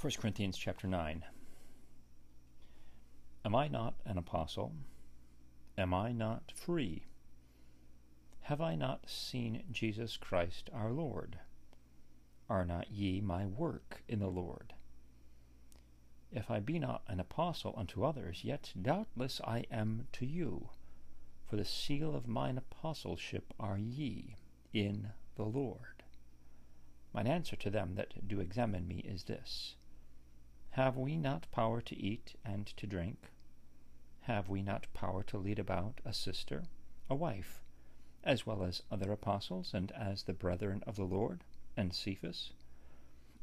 1 Corinthians chapter 9. Am I not an apostle? Am I not free? Have I not seen Jesus Christ our Lord? Are not ye my work in the Lord? If I be not an apostle unto others, yet doubtless I am to you, for the seal of mine apostleship are ye in the Lord. Mine answer to them that do examine me is this have we not power to eat and to drink? Have we not power to lead about a sister, a wife, as well as other apostles, and as the brethren of the Lord, and Cephas?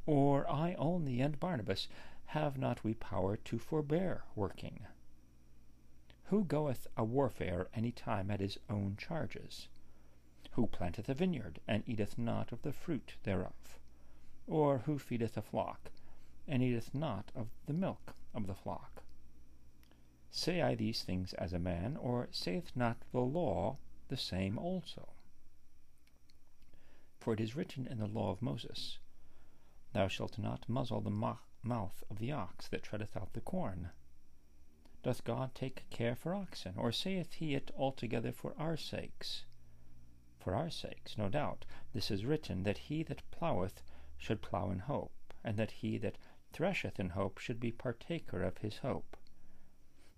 Or I only and Barnabas, have not we power to forbear working? Who goeth a warfare any time at his own charges? Who planteth a vineyard, and eateth not of the fruit thereof? Or who feedeth a flock, and eateth not of the milk of the flock. Say I these things as a man, or saith not the law the same also? For it is written in the law of Moses, Thou shalt not muzzle the mouth of the ox that treadeth out the corn. Doth God take care for oxen, or saith he it altogether for our sakes? For our sakes, no doubt, this is written, that he that ploweth should plow in hope, and that he that thresheth in hope should be partaker of his hope.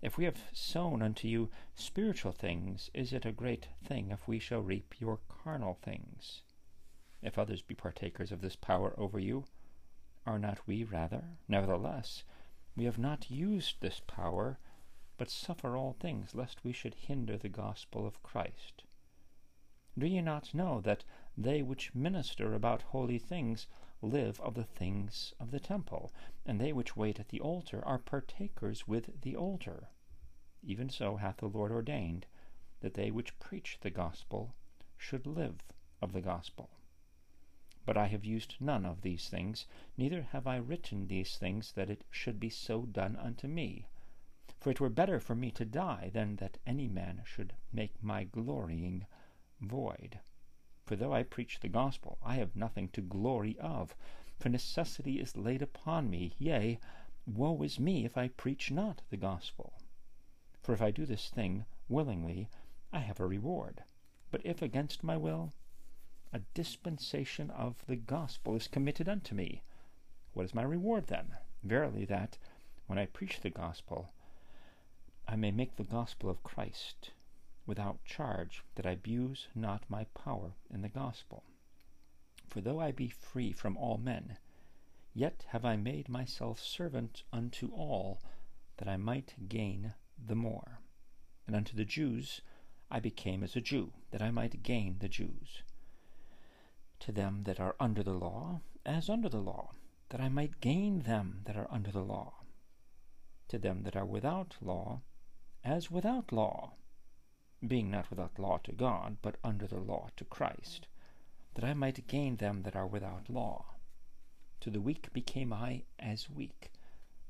If we have sown unto you spiritual things, is it a great thing if we shall reap your carnal things? If others be partakers of this power over you, are not we rather? Nevertheless, we have not used this power, but suffer all things, lest we should hinder the gospel of Christ. Do ye not know that they which minister about holy things live of the things of the temple, and they which wait at the altar are partakers with the altar. Even so hath the Lord ordained that they which preach the gospel should live of the gospel. But I have used none of these things, neither have I written these things that it should be so done unto me. For it were better for me to die than that any man should make my glorying void. For though I preach the gospel, I have nothing to glory of, for necessity is laid upon me. Yea, woe is me if I preach not the gospel. For if I do this thing willingly, I have a reward. But if against my will, a dispensation of the gospel is committed unto me. What is my reward then? Verily, that, when I preach the gospel, I may make the gospel of Christ without charge, that I abuse not my power in the gospel. For though I be free from all men, yet have I made myself servant unto all, that I might gain the more. And unto the Jews I became as a Jew, that I might gain the Jews. To them that are under the law, as under the law, that I might gain them that are under the law. To them that are without law, as without law, being not without law to God, but under the law to Christ, that I might gain them that are without law. To the weak became I as weak,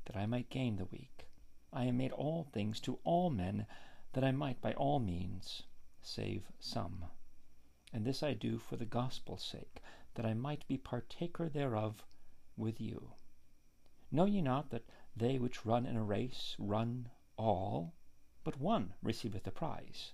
that I might gain the weak. I am made all things to all men, that I might by all means save some. And this I do for the gospel's sake, that I might be partaker thereof with you. Know ye not that they which run in a race run all, but one receiveth the prize?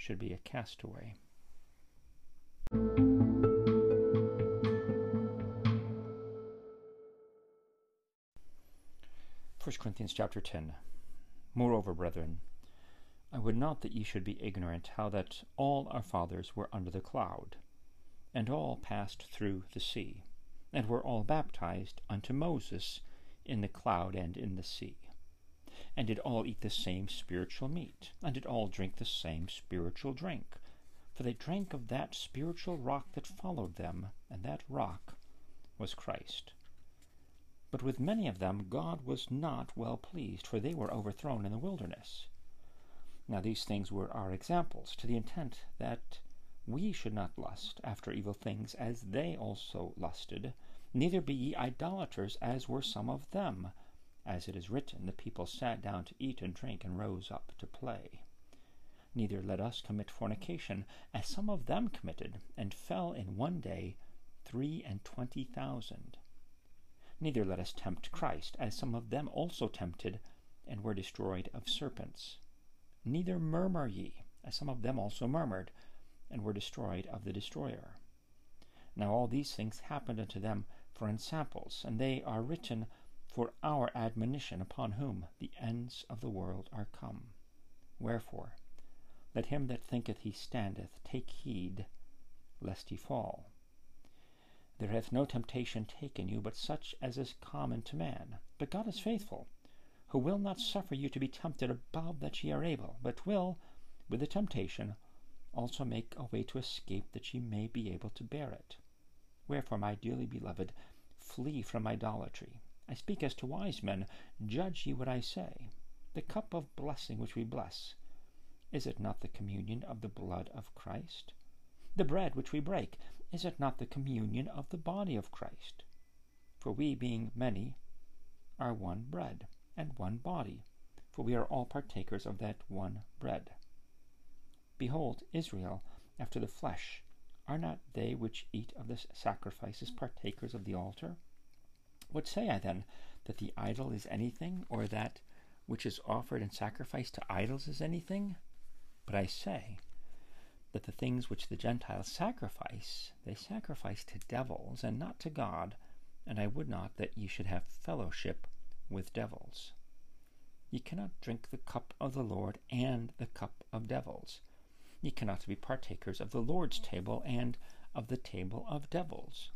should be a castaway. 1 Corinthians chapter 10 Moreover, brethren, I would not that ye should be ignorant how that all our fathers were under the cloud, and all passed through the sea, and were all baptized unto Moses in the cloud and in the sea and did all eat the same spiritual meat, and did all drink the same spiritual drink. For they drank of that spiritual rock that followed them, and that rock was Christ. But with many of them God was not well pleased, for they were overthrown in the wilderness. Now these things were our examples, to the intent that we should not lust after evil things as they also lusted, neither be ye idolaters as were some of them. As it is written, the people sat down to eat and drink and rose up to play. Neither let us commit fornication, as some of them committed, and fell in one day three and twenty thousand. Neither let us tempt Christ, as some of them also tempted, and were destroyed of serpents. Neither murmur ye, as some of them also murmured, and were destroyed of the destroyer. Now all these things happened unto them for ensamples, and they are written for our admonition, upon whom the ends of the world are come. Wherefore, let him that thinketh he standeth take heed lest he fall. There hath no temptation taken you but such as is common to man. But God is faithful, who will not suffer you to be tempted above that ye are able, but will, with the temptation, also make a way to escape that ye may be able to bear it. Wherefore, my dearly beloved, flee from idolatry. I speak as to wise men. Judge ye what I say. The cup of blessing which we bless, is it not the communion of the blood of Christ? The bread which we break, is it not the communion of the body of Christ? For we, being many, are one bread and one body, for we are all partakers of that one bread. Behold, Israel, after the flesh, are not they which eat of the sacrifices partakers of the altar? What say I then? That the idol is anything, or that which is offered in sacrifice to idols is anything? But I say, that the things which the Gentiles sacrifice, they sacrifice to devils, and not to God, and I would not that ye should have fellowship with devils. Ye cannot drink the cup of the Lord and the cup of devils. Ye cannot be partakers of the Lord's table and of the table of devils.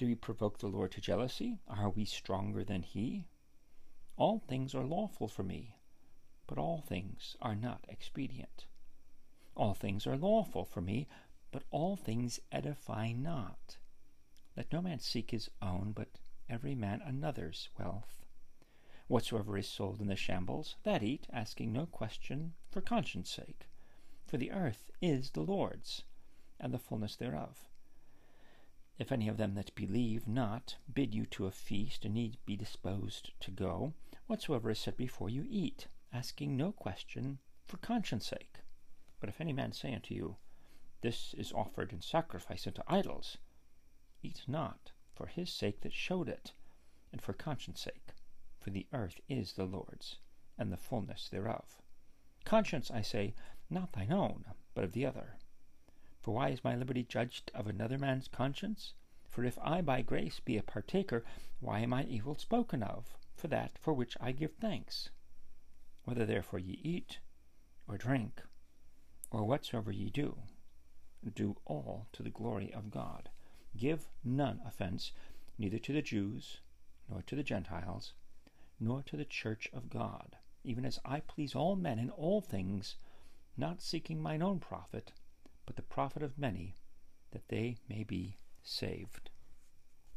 Do we provoke the Lord to jealousy? Are we stronger than he? All things are lawful for me, but all things are not expedient. All things are lawful for me, but all things edify not. Let no man seek his own, but every man another's wealth. Whatsoever is sold in the shambles, that eat, asking no question, for conscience sake. For the earth is the Lord's, and the fullness thereof. If any of them that believe not bid you to a feast, and need be disposed to go, whatsoever is set before you, eat, asking no question, for conscience sake. But if any man say unto you, This is offered in sacrifice unto idols, eat not for his sake that showed it, and for conscience sake, for the earth is the Lord's, and the fullness thereof. Conscience, I say, not thine own, but of the other. For why is my liberty judged of another man's conscience? For if I by grace be a partaker, why am I evil spoken of, for that for which I give thanks? Whether therefore ye eat, or drink, or whatsoever ye do, do all to the glory of God. Give none offense, neither to the Jews, nor to the Gentiles, nor to the church of God, even as I please all men in all things, not seeking mine own profit, but the profit of many, that they may be saved.